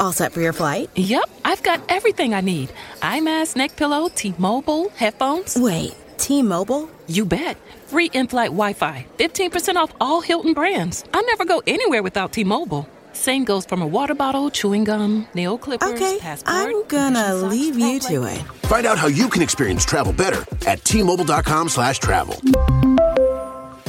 All set for your flight? Yep, I've got everything I need. Eye mask, neck pillow, T-Mobile, headphones. Wait, T-Mobile? You bet. Free in-flight Wi-Fi. 15% off all Hilton brands. I never go anywhere without T-Mobile. Same goes from a water bottle, chewing gum, nail clippers, Okay, passport. I'm gonna fishing socks, leave you to it. Find out how you can experience travel better at T-Mobile.com slash travel.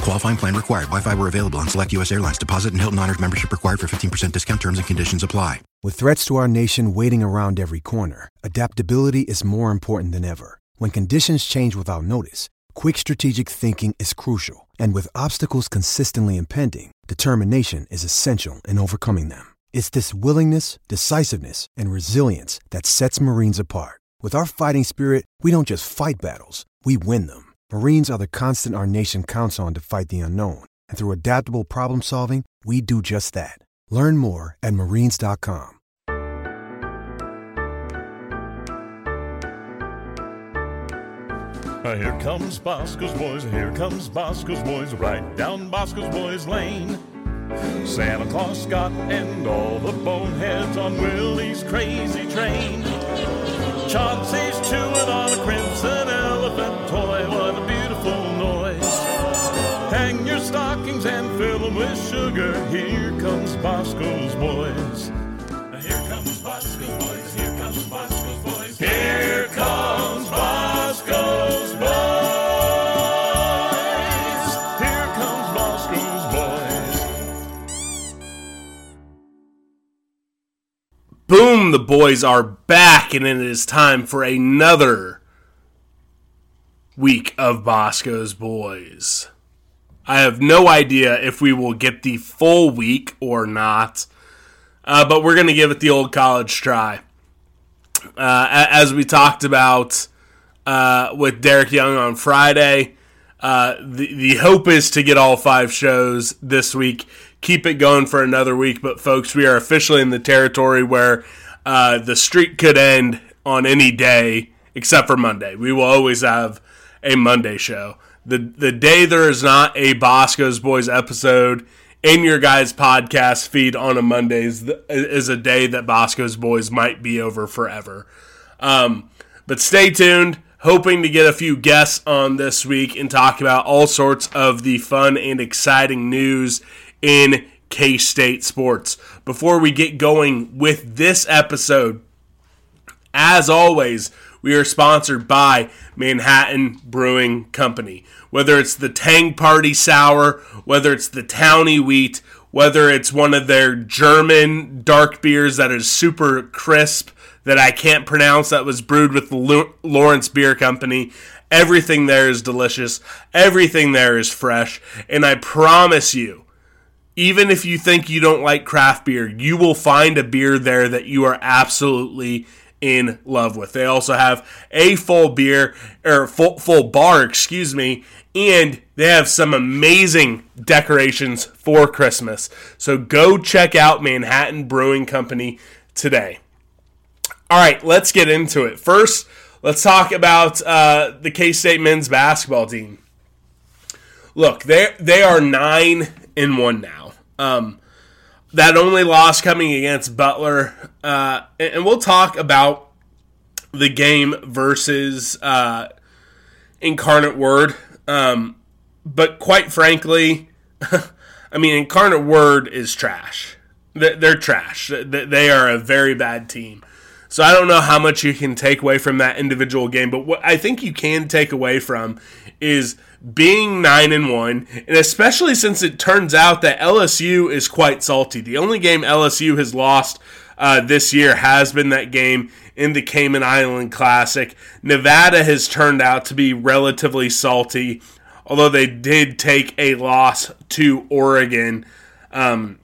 Qualifying plan required. Wi-Fi were available on select U.S. airlines. Deposit and Hilton Honors membership required for 15% discount. Terms and conditions apply. With threats to our nation waiting around every corner, adaptability is more important than ever. When conditions change without notice, quick strategic thinking is crucial. And with obstacles consistently impending, determination is essential in overcoming them. It's this willingness, decisiveness, and resilience that sets Marines apart. With our fighting spirit, we don't just fight battles, we win them. Marines are the constant our nation counts on to fight the unknown. And through adaptable problem solving, we do just that. Learn more at marines.com. Uh, Here comes Bosco's boys, here comes Bosco's boys, right down Bosco's boys lane. Santa Claus, Scott, and all the boneheads on Willie's crazy train. Chauncey's chewing on a crimson elephant toy, sugar, here comes Bosco's boys. Here comes Bosco's boys, here comes Bosco's boys, here comes Bosco's boys. Here comes Bosco's boys. Boom, the boys are back, and it is time for another week of Bosco's Boys. I have no idea if we will get the full week or not, uh, but we're going to give it the old college try. Uh, as we talked about uh, with Derek Young on Friday, uh, the, the hope is to get all five shows this week, keep it going for another week. But, folks, we are officially in the territory where uh, the streak could end on any day except for Monday. We will always have a Monday show. The, the day there is not a Bosco's Boys episode in your guys' podcast feed on a Monday is, is a day that Bosco's Boys might be over forever. Um, but stay tuned. Hoping to get a few guests on this week and talk about all sorts of the fun and exciting news in K State sports. Before we get going with this episode, as always, we are sponsored by Manhattan Brewing Company. Whether it's the Tang Party Sour, whether it's the Towny Wheat, whether it's one of their German dark beers that is super crisp that I can't pronounce that was brewed with the Lawrence Beer Company, everything there is delicious. Everything there is fresh. And I promise you, even if you think you don't like craft beer, you will find a beer there that you are absolutely in love with. They also have a full beer or full full bar, excuse me, and they have some amazing decorations for Christmas. So go check out Manhattan Brewing Company today. All right, let's get into it. First, let's talk about uh, the K State men's basketball team. Look, they they are nine and one now. Um, that only loss coming against Butler, uh, and, and we'll talk about the game versus uh, Incarnate Word. Um, but quite frankly, I mean, Incarnate Word is trash. They're, they're trash. They they are a very bad team. So I don't know how much you can take away from that individual game, but what I think you can take away from is being 9 and 1, and especially since it turns out that LSU is quite salty. The only game LSU has lost uh, this year has been that game in the Cayman Island Classic. Nevada has turned out to be relatively salty, although they did take a loss to Oregon um,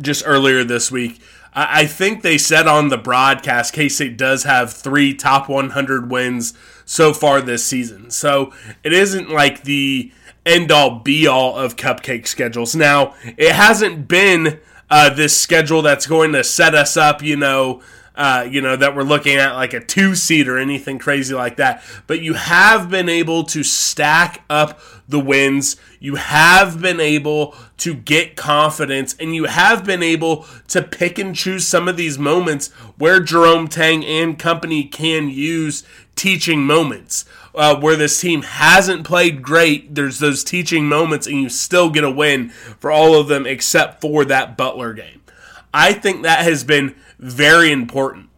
just earlier this week. I, I think they said on the broadcast K State does have three top 100 wins so far this season. So it isn't like the end all be all of cupcake schedules. Now, it hasn't been uh, this schedule that's going to set us up, you know. Uh, you know that we're looking at like a two seed or anything crazy like that. But you have been able to stack up the wins. You have been able to get confidence, and you have been able to pick and choose some of these moments where Jerome Tang and company can use teaching moments. Uh, where this team hasn't played great, there's those teaching moments, and you still get a win for all of them except for that Butler game. I think that has been very important.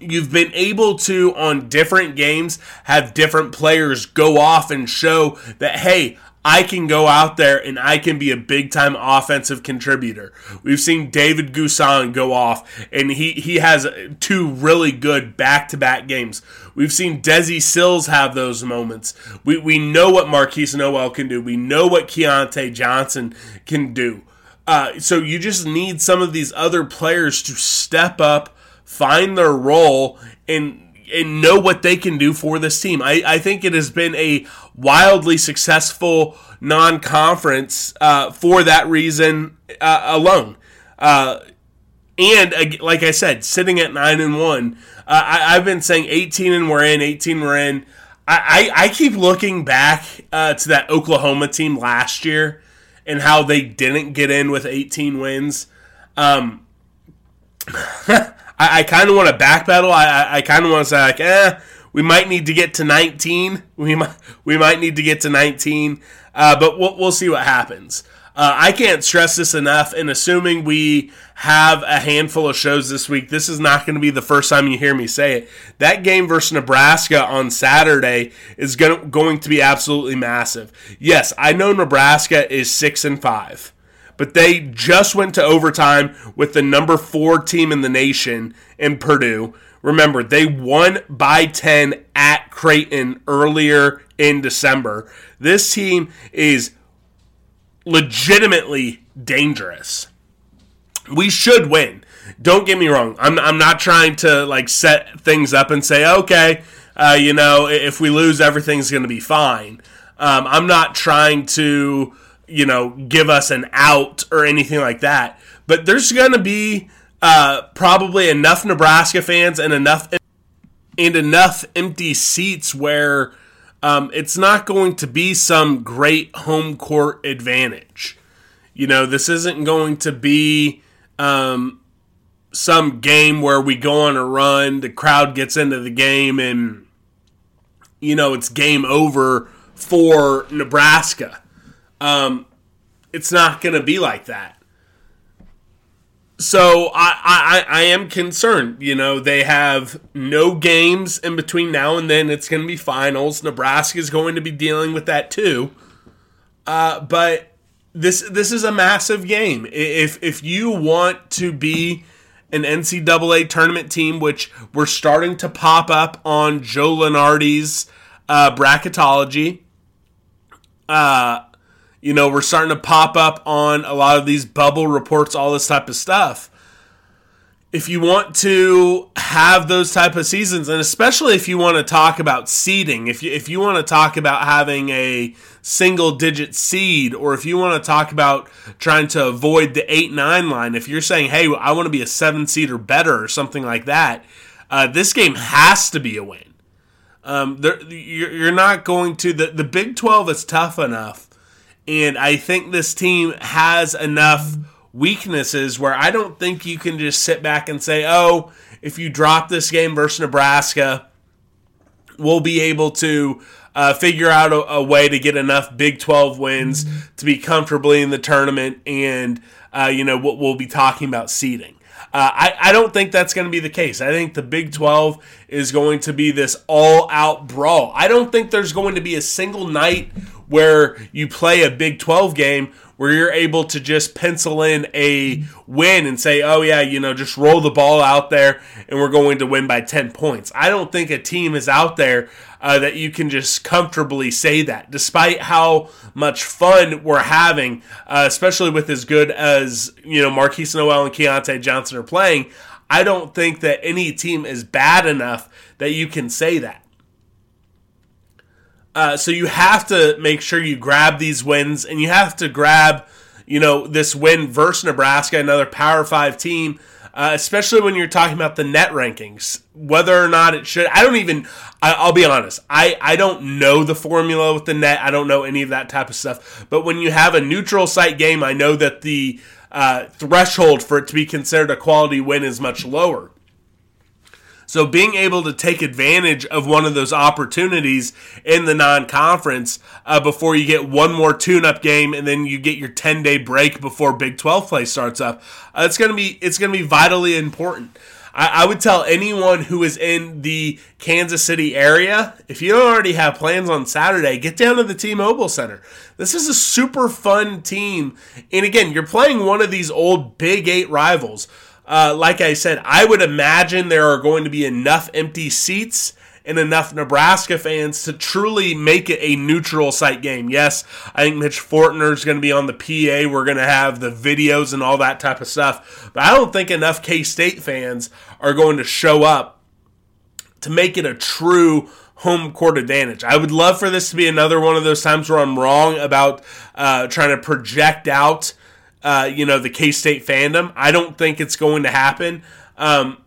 You've been able to, on different games, have different players go off and show that, hey, I can go out there and I can be a big time offensive contributor. We've seen David N'Guessan go off, and he, he has two really good back to back games. We've seen Desi Sills have those moments. We, we know what Markquis Nowell can do, we know what Keyontae Johnson can do. Uh, so you just need some of these other players to step up, find their role, and and know what they can do for this team. I, I think it has been a wildly successful non-conference uh, for that reason uh, alone. Uh, and like I said, sitting at nine and one, uh, I, have been saying eighteen and we're in, eighteen we're in. I, I, I keep looking back uh, to that Oklahoma team last year and how they didn't get in with 18 wins. Um, I, I kind of want to backpedal. I, I, I kind of want to say like, eh, we might need to get to 19. We might we might need to get to 19, uh, but we'll, we'll see what happens. Uh, I can't stress this enough. And assuming we have a handful of shows this week, this is not going to be the first time you hear me say it. That game versus Nebraska on Saturday is going going to be absolutely massive. Yes, I know Nebraska is six and five, but they just went to overtime with the number four team in the nation in Purdue. Remember, they won by 10 at Creighton earlier in December. This team is legitimately dangerous. We should win. Don't get me wrong. I'm, I'm not trying to like set things up and say, okay, uh, you know, if we lose, everything's going to be fine. Um, I'm not trying to, you know, give us an out or anything like that. But there's going to be uh, probably enough Nebraska fans and enough and enough empty seats where um, it's not going to be some great home court advantage. You know, this isn't going to be um, some game where we go on a run, the crowd gets into the game, and, you know, it's game over for Nebraska. Um, it's not going to be like that so I, I I am concerned. You know, they have no games in between now and then. It's going to be finals. Nebraska is going to be dealing with that too. Uh, but this this is a massive game. If if you want to be an NCAA tournament team, which we're starting to pop up on Joe Lunardi's uh, bracketology, uh, you know, we're starting to pop up on a lot of these bubble reports, all this type of stuff. If you want to have those type of seasons, and especially if you want to talk about seeding, if you if you want to talk about having a single digit seed, or if you want to talk about trying to avoid the eight nine line, if you're saying, "Hey, I want to be a seven seed or better," or something like that, uh, this game has to be a win. Um, you're, you're not going to the the Big Twelve is tough enough and I think this team has enough weaknesses where I don't think you can just sit back and say, oh, if you drop this game versus Nebraska, we'll be able to uh, figure out a, a, way to get enough Big 12 wins to be comfortably in the tournament. And, uh, you know, we'll, we'll be talking about seeding. Uh, I, I don't think that's going to be the case. I think the Big 12 is going to be this all out brawl. I don't think there's going to be a single night where you play a Big 12 game where you're able to just pencil in a win and say, oh, yeah, you know, just roll the ball out there and we're going to win by 10 points. I don't think a team is out there uh, that you can just comfortably say that, despite how much fun we're having, uh, especially with as good as, you know, Markquis Nowell and Keyontae Johnson are playing. I don't think that any team is bad enough that you can say that. Uh, so you have to make sure you grab these wins, and you have to grab, you know, this win versus Nebraska, another Power Five team. Uh, especially when you're talking about the net rankings, whether or not it should. I don't even. I, will be honest. I I don't know the formula with the net. I don't know any of that type of stuff. But when you have a neutral site game, I know that the uh, threshold for it to be considered a quality win is much lower. So being able to take advantage of one of those opportunities in the non-conference uh, before you get one more tune-up game and then you get your 10-day break before Big 12 play starts up, uh, it's gonna be it's gonna be vitally important. I, I would tell anyone who is in the Kansas City area, if you don't already have plans on Saturday, get down to the T-Mobile Center. This is a super fun team, and again, you're playing one of these old Big Eight rivals. Uh, like I said, I would imagine there are going to be enough empty seats and enough Nebraska fans to truly make it a neutral site game. Yes, I think Mitch Fortner is going to be on the PA. We're going to have the videos and all that type of stuff. But I don't think enough K State fans are going to show up to make it a true home court advantage. I would love for this to be another one of those times where I'm wrong about uh, trying to project out uh, you know, the K State fandom. I don't think it's going to happen. Um,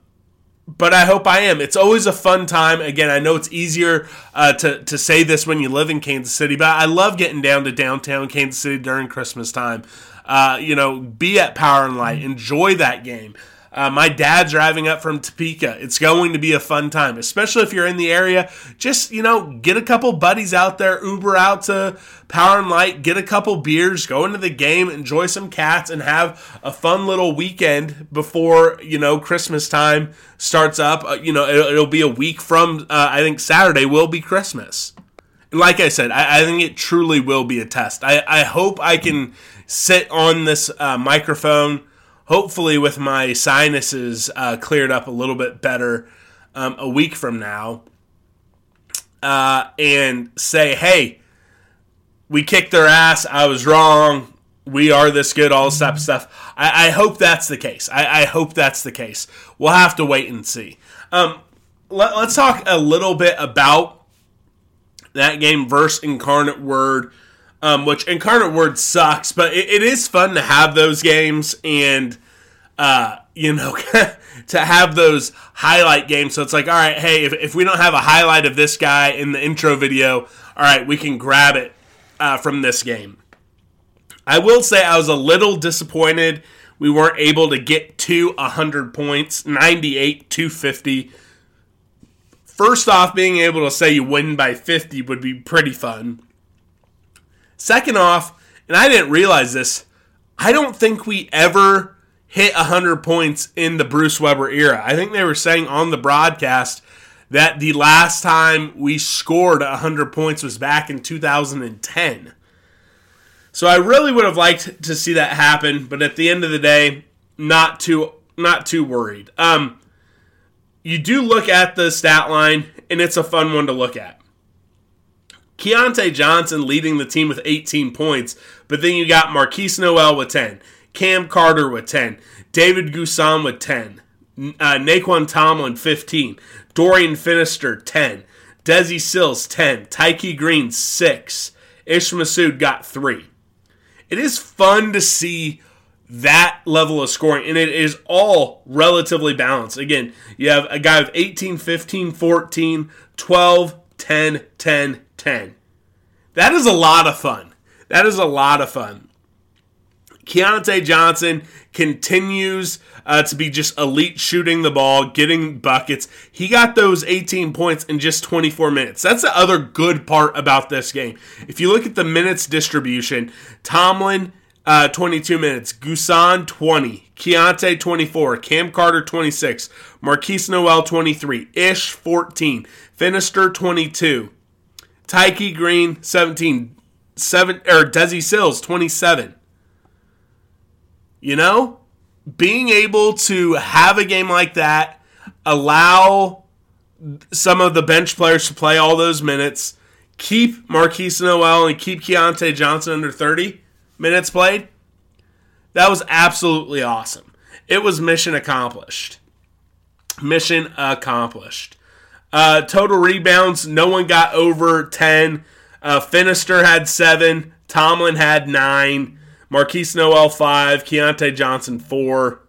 but I hope I am. It's always a fun time. Again, I know it's easier uh, to, to say this when you live in Kansas City, but I love getting down to downtown Kansas City during Christmas time. Uh, you know, be at Power and Light, enjoy that game. Uh, my dad's driving up from Topeka. It's going to be a fun time, especially if you're in the area. Just, you know, get a couple buddies out there, Uber out to Power and Light, get a couple beers, go into the game, enjoy some cats, and have a fun little weekend before, you know, Christmas time starts up. Uh, you know, it'll, it'll, be a week from, uh, I think Saturday will be Christmas. Like I said, I, I, think it truly will be a test. I, I hope I can sit on this uh, microphone hopefully with my sinuses uh, cleared up a little bit better um, a week from now uh, and say, hey, we kicked their ass. I was wrong. We are this good, all this type of stuff. I, I hope that's the case. I, I, hope that's the case. We'll have to wait and see. Um, let, us talk a little bit about that game versus Incarnate Word um, which Incarnate Word sucks, but it, it is fun to have those games and, uh, you know, to have those highlight games. So it's like, all right, hey, if, if we don't have a highlight of this guy in the intro video, all right, we can grab it uh, from this game. I will say I was a little disappointed we weren't able to get to 100 points, 98, 250. First off, being able to say you win by 50 would be pretty fun. Second off, and I didn't realize this, I don't think we ever hit 100 points in the Bruce Weber era. I think they were saying on the broadcast that the last time we scored 100 points was back in 2010. So I really would have liked to see that happen, but at the end of the day, not too not too worried. Um, you do look at the stat line, and it's a fun one to look at. Keyontae Johnson leading the team with 18 points, but then you got Markquis Nowell with 10, Cam Carter with 10, David N'Guessan with 10, uh, Nae'Qwan Tomlin 15, Dorian Finister 10, Desi Sills 10, Tyke Green 6, Ish Massoud got 3. It is fun to see that level of scoring, and it is all relatively balanced. Again, you have a guy with 18, 15, 14, 12, 10, 10, 10. That is a lot of fun. That is a lot of fun. Keyontae Johnson continues uh, to be just elite shooting the ball, getting buckets. He got those 18 points in just 24 minutes. That's the other good part about this game. If you look at the minutes distribution, Tomlin, uh, 22 minutes, N'Guessan, 20, Keyontae, 24, Cam Carter, 26, Markquis Nowell, 23, Ish, 14, Finister, 22, Tyke Green, 17. seven or Desi Sills, 27. You know, being able to have a game like that, allow some of the bench players to play all those minutes, keep Markquis Nowell and keep Keyontae Johnson under 30 minutes played. That was absolutely awesome. It was mission accomplished. Mission accomplished. Uh, total rebounds, no one got over 10. Uh, Finister had 7. Tomlin had 9. Markquis Nowell, 5. Keyontae Johnson 4.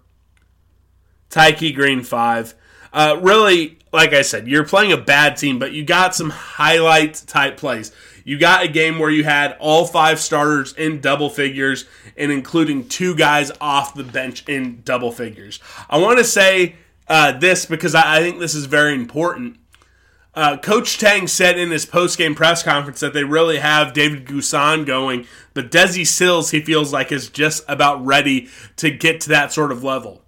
Tyke Green 5. Uh, really, like I said, you're playing a bad team, but you got some highlight type plays. You got a game where you had all five starters in double figures and including two guys off the bench in double figures. I want to say uh, this because I, I, think this is very important. Uh, Coach Tang said in his post-game press conference that they really have David N'Guessan going, but Desi Sills he feels like is just about ready to get to that sort of level.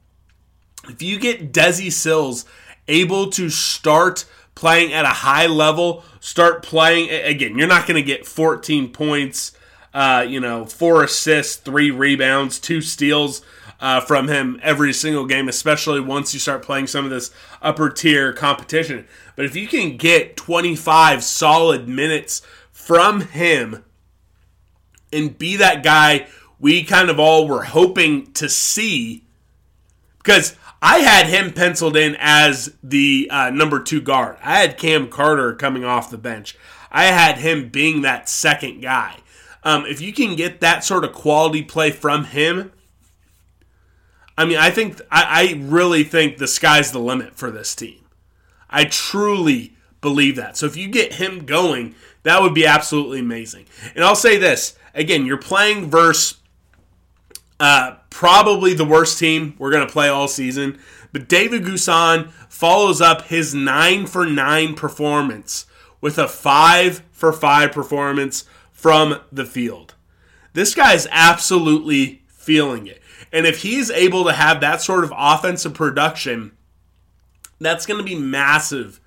If you get Desi Sills able to start playing at a high level, start playing again, you're not going to get 14 points, uh, you know, four assists, three rebounds, two steals. Uh, from him every single game, especially once you start playing some of this upper tier competition. But if you can get 25 solid minutes from him and be that guy we kind of all were hoping to see, because I had him penciled in as the uh, number two guard. I had Cam Carter coming off the bench. I had him being that second guy. Um, if you can get that sort of quality play from him, I mean, I think I, I really think the sky's the limit for this team. I truly believe that. So if you get him going, that would be absolutely amazing. And I'll say this again: you're playing versus uh, probably the worst team we're going to play all season. But David N'Guessan follows up his 9 for 9 performance with a 5 for 5 performance from the field. This guy is absolutely feeling it. And if he's able to have that sort of offensive production, that's going to be massive,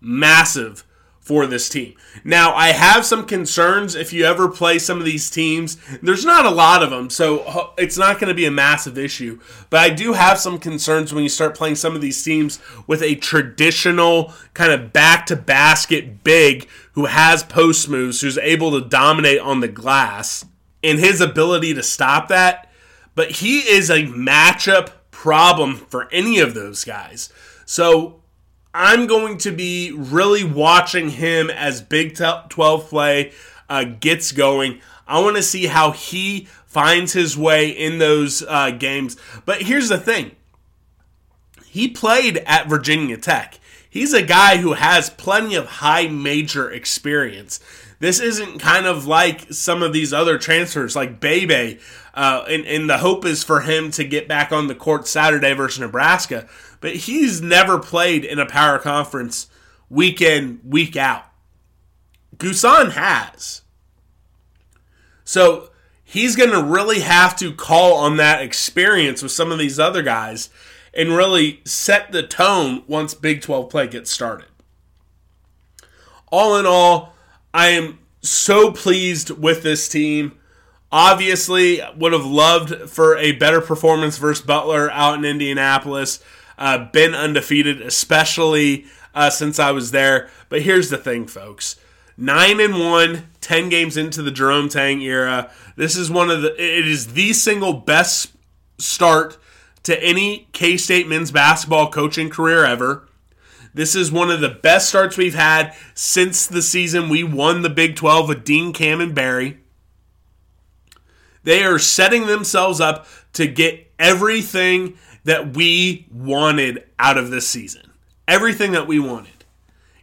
massive for this team. Now, I have some concerns if you ever play some of these teams. There's not a lot of them, so it's not going to be a massive issue. But I do have some concerns when you start playing some of these teams with a traditional kind of back to basket big who has post moves, who's able to dominate on the glass, and his ability to stop that. But he is a matchup problem for any of those guys. So I'm going to be really watching him as Big 12 play uh, gets going. I want to see how he finds his way in those uh, games. But here's the thing he played at Virginia Tech. He's a guy who has plenty of high major experience. This isn't kind of like some of these other transfers, like Bebe, uh, and, and the hope is for him to get back on the court Saturday versus Nebraska but he's never played in a power conference week in, week out. N'Guessan has. So he's going to really have to call on that experience with some of these other guys and really set the tone once Big 12 play gets started. All in all, I am so pleased with this team. Obviously, would have loved for a better performance versus Butler out in Indianapolis uh, been undefeated, especially uh, since I was there. But here's the thing, folks. Nine and one, 10 games into the Jerome Tang era. This is one of the, it is the single best start to any K State men's basketball coaching career ever. This is one of the best starts we've had since the season we won the Big 12 with Dean Cam and Barry. They are setting themselves up to get everything that we wanted out of this season. Everything that we wanted.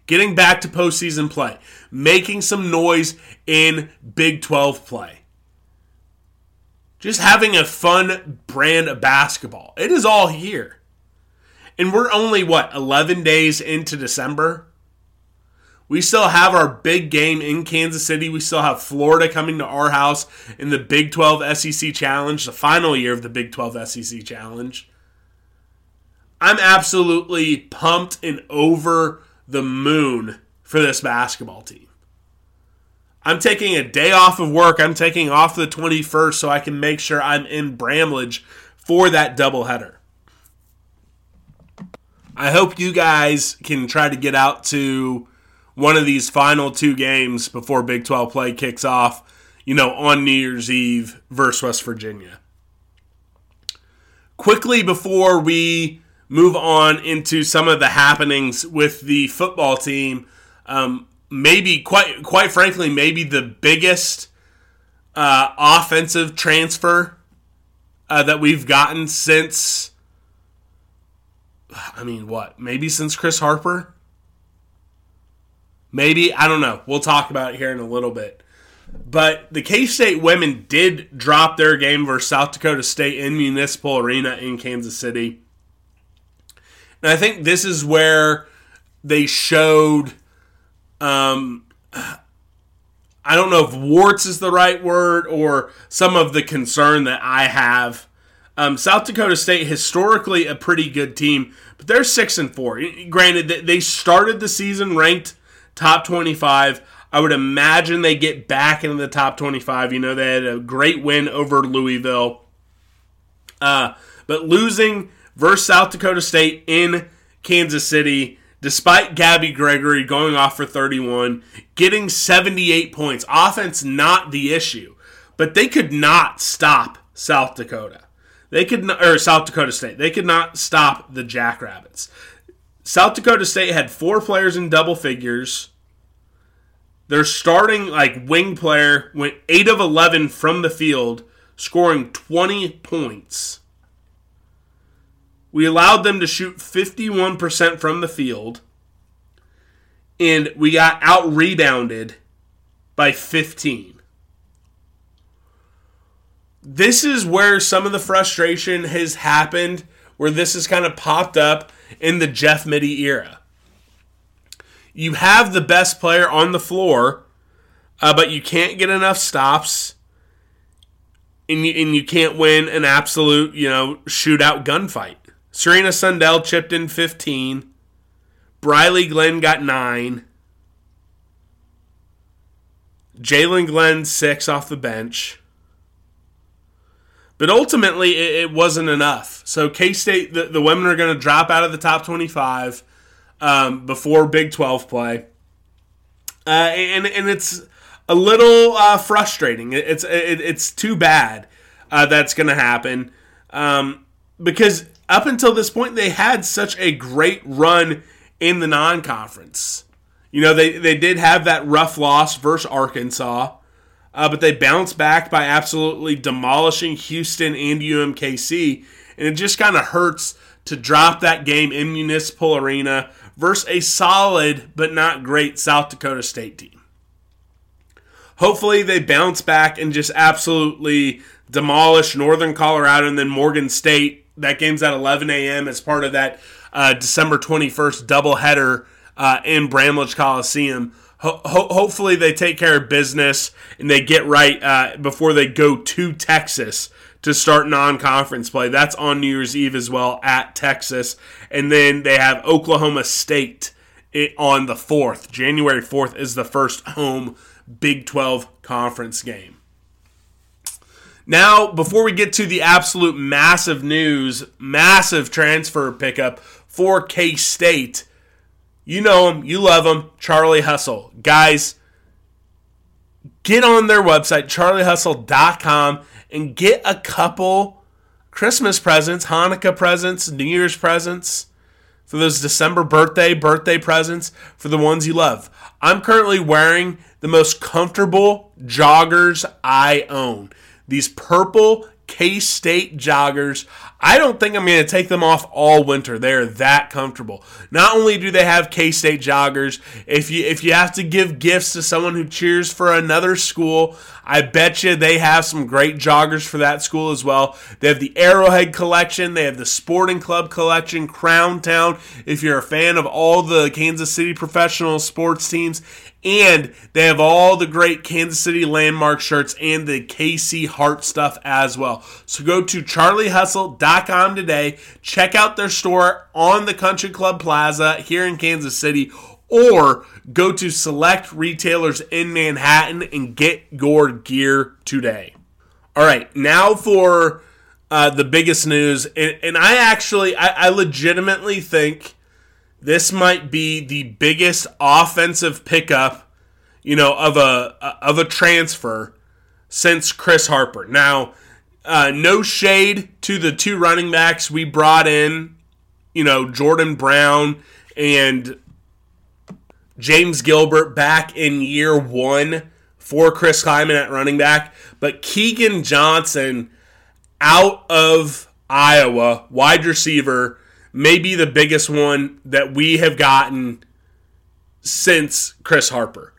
Getting back to postseason play, making some noise in Big 12 play. Just having a fun brand of basketball. It is all here. And we're only, what, 11 days into December? We still have our big game in Kansas City. We still have Florida coming to our house in the Big 12 SEC Challenge, the final year of the Big 12 SEC Challenge. I'm absolutely pumped and over the moon for this basketball team. I'm taking a day off of work. I'm taking off the 21st so I can make sure I'm in Bramlage for that doubleheader. I hope you guys can try to get out to one of these final two games before Big 12 play kicks off, you know, on New Year's Eve versus West Virginia. Quickly before we move on into some of the happenings with the football team, um, maybe quite quite frankly, maybe the biggest uh, offensive transfer uh, that we've gotten since I mean, what? Maybe since Chris Harper? Maybe. I don't know. We'll talk about it here in a little bit. But the K State women did drop their game versus South Dakota State in Municipal Arena in Kansas City. And I think this is where they showed. Um, I don't know if warts is the right word or some of the concern that I have um, South Dakota State historically a pretty good team, but they're six and four. Granted, they started the season ranked top twenty-five. I would imagine they get back into the top twenty-five. You know, they had a great win over Louisville, uh, but losing versus South Dakota State in Kansas City. Despite Gabby Gregory going off for 31, getting 78 points, offense not the issue, but they could not stop South Dakota. They could not, or South Dakota State. They could not stop the Jackrabbits. South Dakota State had four players in double figures. Their starting like wing player went 8 of 11 from the field, scoring 20 points. We allowed them to shoot 51% from the field and we got out rebounded by 15 this is where some of the frustration has happened, where this has kind of popped up in the Jeff Mittie era. You have the best player on the floor, uh, but you can't get enough stops, and you, and you can't win an absolute, you know, shootout gunfight. Serena Sundell chipped in 15. Brylee Glenn got 9. Jaelyn Glenn 6 off the bench. But ultimately, it, it wasn't enough. So K State, the, the women are going to drop out of the top 25 um, before Big 12 play. Uh, and, and it's a little uh, frustrating. It's, it, it's too bad uh, that's going to happen um, because up until this point, they had such a great run in the non conference. You know, they, they did have that rough loss versus Arkansas uh, but they bounced back by absolutely demolishing Houston and UMKC. And it just kind of hurts to drop that game in Municipal Arena versus a solid but not great South Dakota State team. Hopefully, they bounce back and just absolutely demolish Northern Colorado and then Morgan State. That game's at 11 a.m. as part of that uh, December 21st doubleheader uh, in Bramlage Coliseum ho- hopefully they take care of business and they get right uh, before they go to Texas to start non-conference play. That's on New Year's Eve as well at Texas, and then they have Oklahoma State on the fourth. January fourth is the first home Big Twelve conference game. Now, before we get to the absolute massive news, massive transfer pickup for K State you know him, you love him, Charlie Hustle. Guys, get on their website, charliehustle.com, and get a couple Christmas presents, Hanukkah presents, New Year's presents, for those December birthday, birthday presents, for the ones you love. I'm currently wearing the most comfortable joggers I own. These purple K State joggers. I don't think I'm going to take them off all winter. They're that comfortable. Not only do they have K State joggers, if you if you have to give gifts to someone who cheers for another school, I bet you they have some great joggers for that school as well. They have the Arrowhead collection, they have the Sporting Club collection, Crown Town. If you're a fan of all the Kansas City professional sports teams, and they have all the great Kansas City landmark shirts and the KC Heart stuff as well. So go to charliehustle.com today. Check out their store on the Country Club Plaza here in Kansas City or go to select retailers in Manhattan and get your gear today. All right, now for uh, the biggest news, and, and I actually, I, I legitimately think this might be the biggest offensive pickup, you know, of a of a transfer since Chris Harper. Now, uh, no shade to the two running backs we brought in, you know, Jordan Brown and James Gilbert back in year one for Chris Klieman at running back, but Keagan Johnson out of Iowa, wide receiver, may be the biggest one that we have gotten since Chris Harper.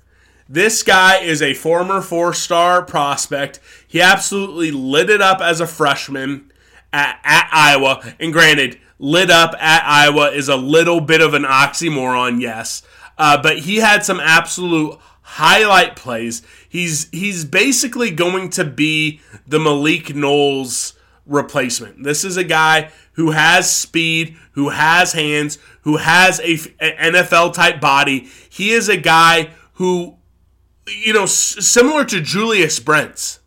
This guy is a former four star prospect. He absolutely lit it up as a freshman at, at, Iowa. And granted, lit up at Iowa is a little bit of an oxymoron, yes. Uh, but he had some absolute highlight plays. He's he's basically going to be the Malik Knowles replacement. This is a guy who has speed, who has hands, who has a, a NFL type body. He is a guy who, you know, s- similar to Julius Brents,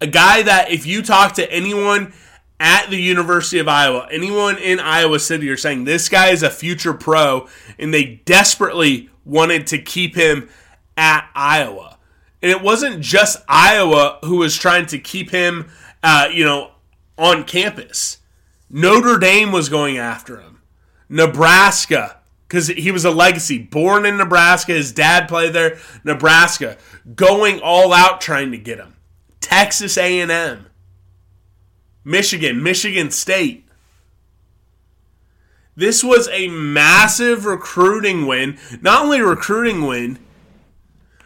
a guy that if you talk to anyone at the University of Iowa, anyone in Iowa City are saying this guy is a future pro, and they desperately wanted to keep him at Iowa. And it wasn't just Iowa who was trying to keep him, uh, you know, on campus. Notre Dame was going after him. Nebraska, because he was a legacy, born in Nebraska. His dad played there. Nebraska, going all out trying to get him. Texas A&M, Michigan, Michigan State. This was a massive recruiting win. Not only a recruiting win,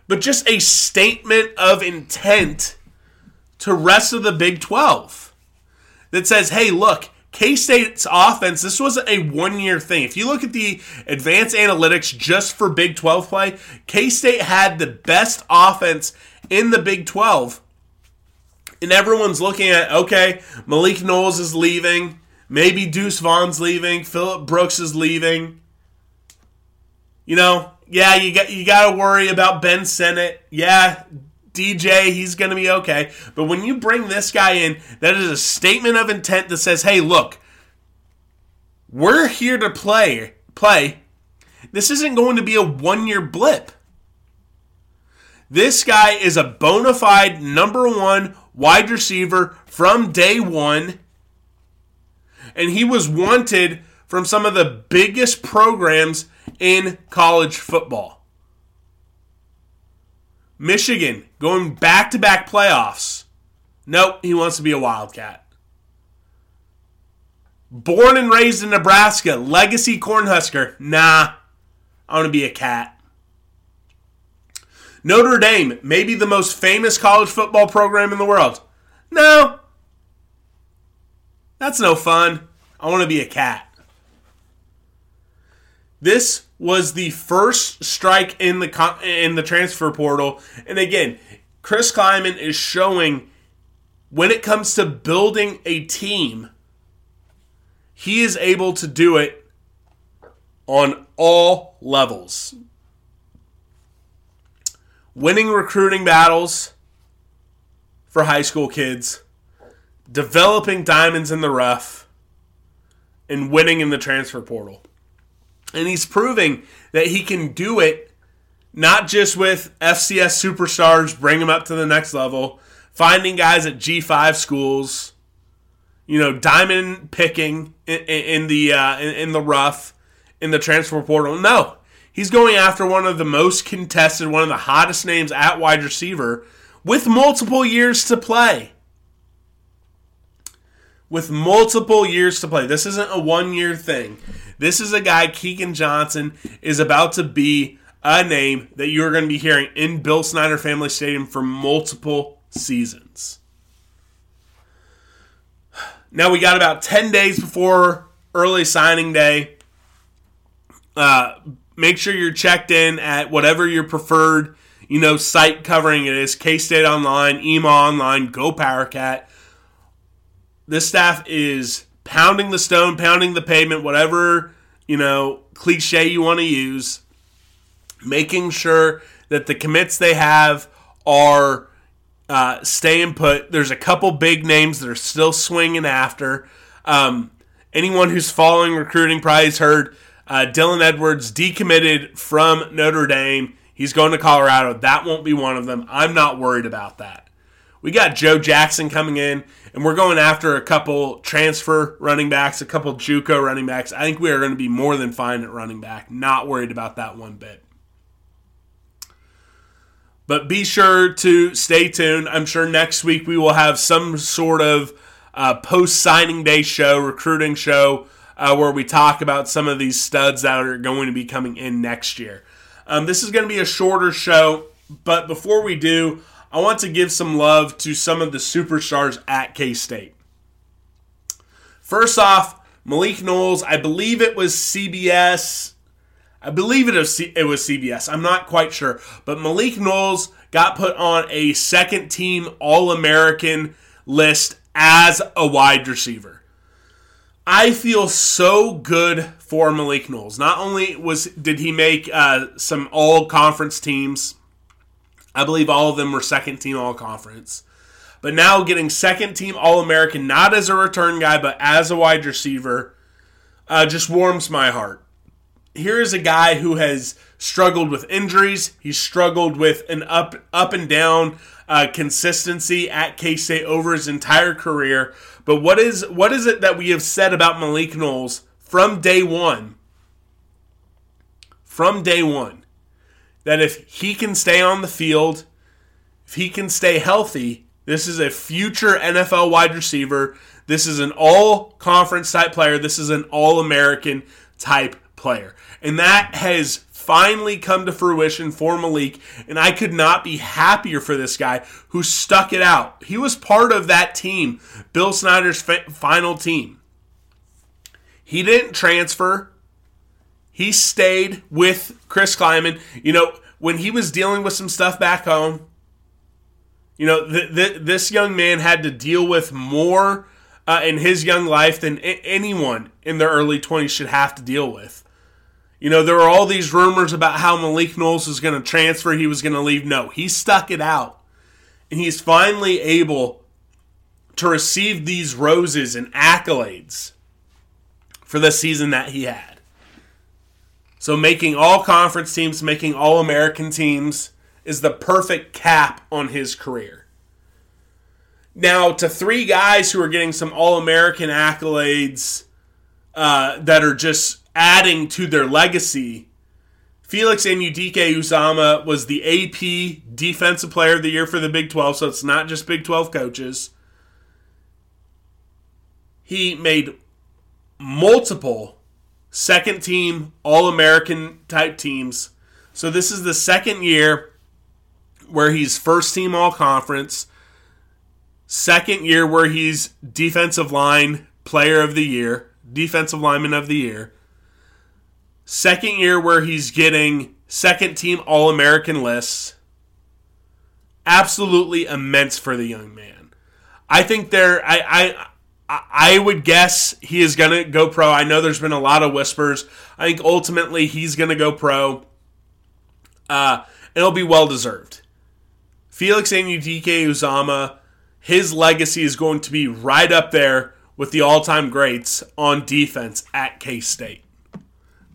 but just a statement of intent to rest of the Big 12 that says, hey, look, K State's offense, this wasn't a one year thing. If you look at the advanced analytics just for Big 12 play, K State had the best offense in the Big 12. And everyone's looking at, okay, Malik Knowles is leaving. Maybe Deuce Vaughn's leaving. Phillip Brooks is leaving. You know, yeah, you got you got to worry about Ben Sinnott. Yeah, DJ, he's going to be okay. But when you bring this guy in, that is a statement of intent that says, "Hey, look, we're here to play. Play. This isn't going to be a one-year blip. This guy is a bona fide number one wide receiver from day one." And he was wanted from some of the biggest programs in college football. Michigan going back to back playoffs. Nope, he wants to be a Wildcat. Born and raised in Nebraska, legacy Cornhusker. Nah, I want to be a cat. Notre Dame, maybe the most famous college football program in the world. No, that's no fun. I want to be a cat. This was the first strike in the in the transfer portal, and again, Chris Klieman is showing when it comes to building a team, he is able to do it on all levels. Winning recruiting battles for high school kids, developing diamonds in the rough, and winning in the transfer portal. And he's proving that he can do it not just with FCS superstars, bring them up to the next level, finding guys at G5 schools, you know, diamond picking in, in the uh, in, in the rough in the transfer portal. No, he's going after one of the most contested, one of the hottest names at wide receiver with multiple years to play. With multiple years to play. This isn't a one year thing. This is a guy, Keagan Johnson, is about to be a name that you're going to be hearing in Bill Snyder Family Stadium for multiple seasons. Now we got about 10 days before early signing day. Uh, make sure you're checked in at whatever your preferred, you know, site covering it is. K-State Online, EMA Online, Go Powercat. This staff is pounding the stone, pounding the pavement, whatever you know, cliche you want to use, making sure that the commits they have are uh, staying put. There's a couple big names that are still swinging after. Um, anyone who's following recruiting probably has heard uh, Dylan Edwards decommitted from Notre Dame. He's going to Colorado. That won't be one of them. I'm not worried about that. We got Joe Jackson coming in, and we're going after a couple transfer running backs, a couple JUCO running backs. I think we are going to be more than fine at running back. Not worried about that one bit. But be sure to stay tuned. I'm sure next week we will have some sort of uh, post signing day show, recruiting show, uh, where we talk about some of these studs that are going to be coming in next year. Um, this is going to be a shorter show, but before we do, I want to give some love to some of the superstars at K State. First off, Malik Knowles, I believe it was CBS. I believe it was, CBS. I'm not quite sure. But Malik Knowles got put on a second team All American list as a wide receiver. I feel so good for Malik Knowles. Not only was did he make uh, some all conference teams, I believe all of them were second team all conference, but now getting second team All American, not as a return guy, but as a wide receiver, uh, just warms my heart. Here is a guy who has struggled with injuries. He's struggled with an up up and down uh, consistency at K State over his entire career. But what is what is it that we have said about Malik Knowles from day one? From day one, that if he can stay on the field, if he can stay healthy, this is a future NFL wide receiver. This is an all conference type player. This is an all American type player. And that has finally come to fruition for Malik, and I could not be happier for this guy who stuck it out. He was part of that team, Bill Snyder's final team. He didn't transfer. He stayed with Chris Klieman. You know, when he was dealing with some stuff back home, you know, th- th- this young man had to deal with more uh, in his young life than a- anyone in their early 20s should have to deal with. You know, there were all these rumors about how Malik Knowles was going to transfer, he was going to leave. No, he stuck it out. And he's finally able to receive these roses and accolades for the season that he had. So, making all conference teams, making all American teams is the perfect cap on his career. Now, to three guys who are getting some All American accolades uh, that are just adding to their legacy. Felix Anudike-Uzomah was the AP Defensive Player of the Year for the Big 12, so it's not just Big 12 coaches. He made multiple second team All American type teams. So this is the second year where he's first team All Conference, second year where he's Defensive Line Player of the Year, Defensive Lineman of the Year. Second year where he's getting second team All American lists. Absolutely immense for the young man. I think there, I, I, I would guess he is going to go pro. I know there's been a lot of whispers. I think ultimately he's going to go pro. Uh, it'll be well deserved. Felix Anudike-Uzomah, his legacy is going to be right up there with the all time greats on defense at K State.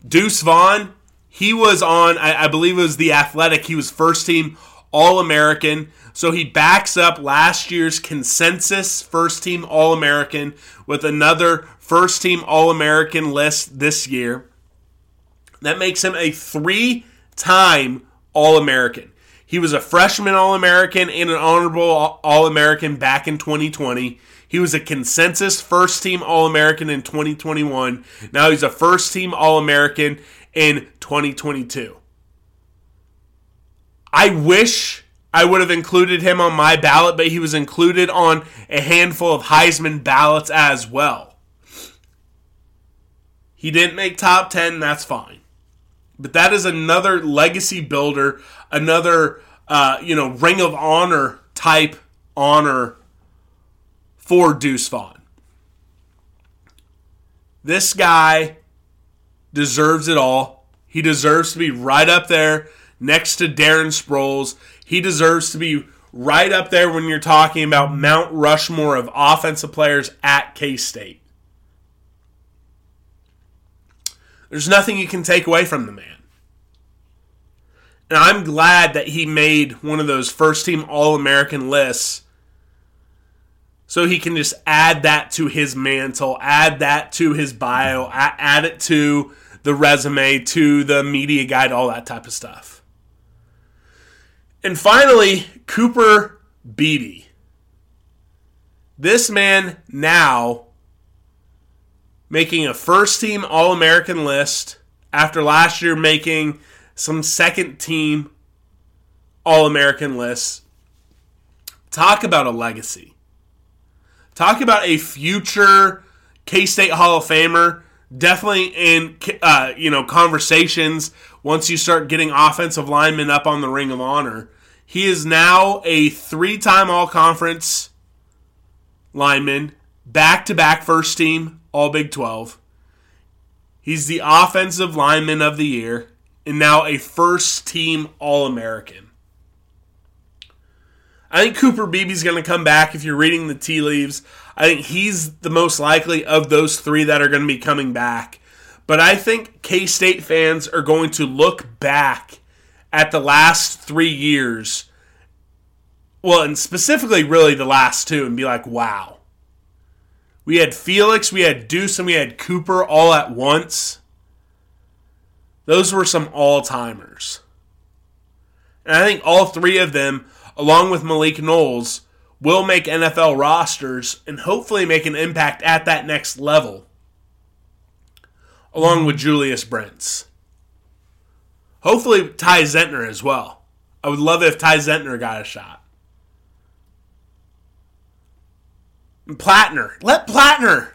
Deuce Vaughn, he was on, I, I believe it was the Athletic. He was first team All American. So he backs up last year's consensus first team All American with another first team All American list this year. That makes him a three time All American. He was a freshman All American and an honorable All American back in 2020. He was a consensus first team All American in 2021. Now he's a first team All American in 2022. I wish I would have included him on my ballot, but he was included on a handful of Heisman ballots as well. He didn't make top 10, that's fine. But that is another legacy builder, another uh, you know, ring of honor type honor for Deuce Vaughn. This guy deserves it all. He deserves to be right up there next to Darren Sproles. He deserves to be right up there when you're talking about Mount Rushmore of offensive players at K State. There's nothing you can take away from the man. And I'm glad that he made one of those first team All American lists so he can just add that to his mantle, add that to his bio, add it to the resume, to the media guide, all that type of stuff. And finally, Cooper Beebe. This man now making a first team All American list after last year making some second team All American lists. Talk about a legacy. Talk about a future K State Hall of Famer. Definitely in uh, you know conversations once you start getting offensive linemen up on the Ring of Honor. He is now a three-time All Conference lineman, back-to-back first team All Big 12. He's the offensive lineman of the year and now a first team All American. I think Cooper Beebe's going to come back if you're reading the tea leaves. I think he's the most likely of those three that are going to be coming back. But I think K State fans are going to look back at the last three years, well, and specifically really the last two, and be like, wow. We had Felix, we had Deuce, and we had Cooper all at once. Those were some all timers. And I think all three of them, along with Malik Knowles, will make NFL rosters and hopefully make an impact at that next level, along with Julius Brents. Hopefully, Ty Zentner as well. I would love it if Ty Zentner got a shot. And Plattner. Let Plattner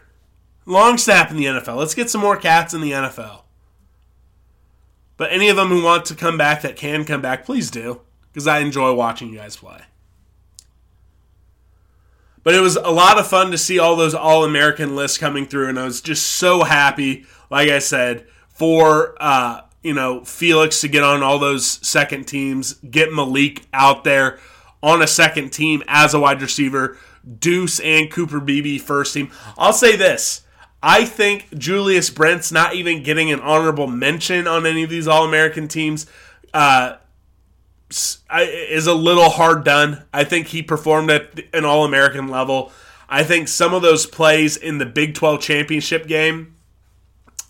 long snap in the NFL. Let's get some more cats in the NFL. But any of them who want to come back that can come back, please do, because I enjoy watching you guys play. But it was a lot of fun to see all those All American lists coming through, and I was just so happy, like I said, for uh, you know Felix to get on all those second teams, get Malik out there on a second team as a wide receiver, Deuce and Cooper Beebe first team. I'll say this. I think Julius Brents' not even getting an honorable mention on any of these All American teams uh, is a little hard done. I think he performed at an All American level. I think some of those plays in the Big 12 championship game,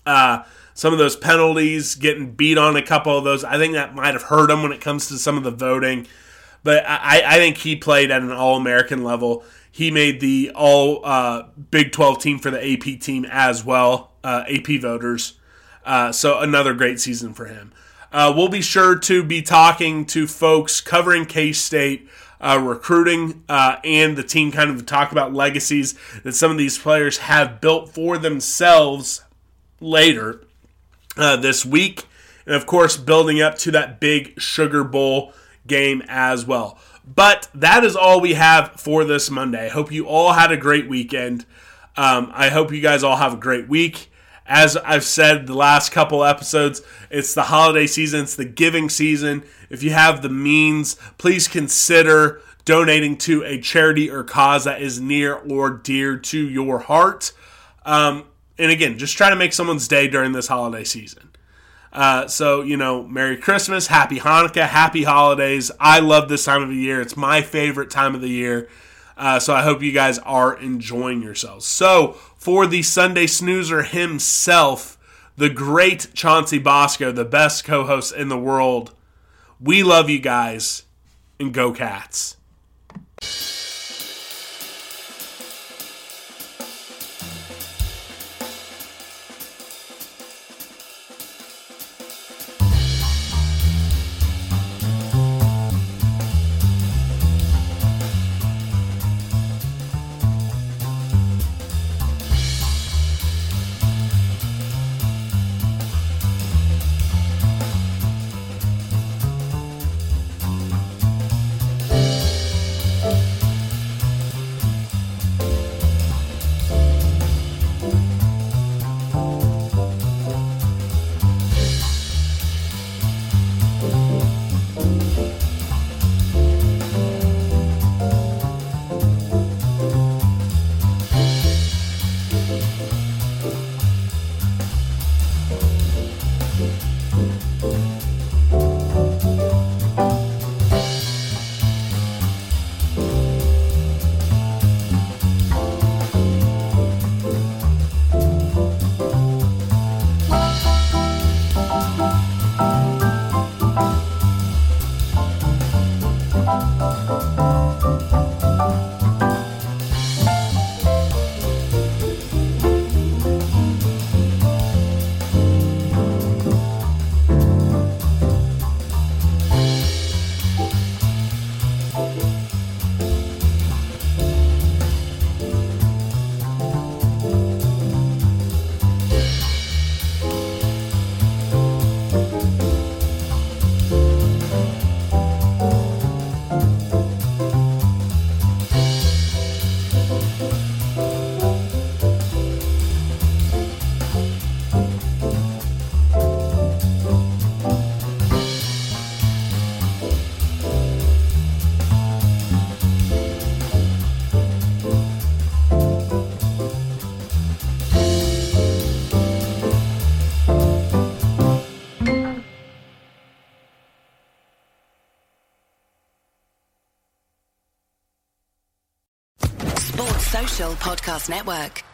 uh, some of those penalties, getting beat on a couple of those, I think that might have hurt him when it comes to some of the voting. But I, I think he played at an All American level. He made the All uh, Big 12 team for the AP team as well, uh, AP voters. Uh, so another great season for him. Uh, we'll be sure to be talking to folks covering K State. Uh, recruiting uh, and the team kind of talk about legacies that some of these players have built for themselves later this week. And of course, building up to that big Sugar Bowl game as well. But that is all we have for this Monday. I hope you all had a great weekend. Um, I hope you guys all have a great week. As I've said the last couple episodes, it's the holiday season, it's the giving season. If you have the means, please consider donating to a charity or cause that is near or dear to your heart. Um, and again, just try to make someone's day during this holiday season. Uh, so, you know, Merry Christmas, Happy Hanukkah, Happy Holidays. I love this time of the year. It's my favorite time of the year. Uh, so I hope you guys are enjoying yourselves. So, for the Sunday snoozer himself, the great Chauncey Bosco, the best co host in the world, we love you guys and go cats. Podcast Network.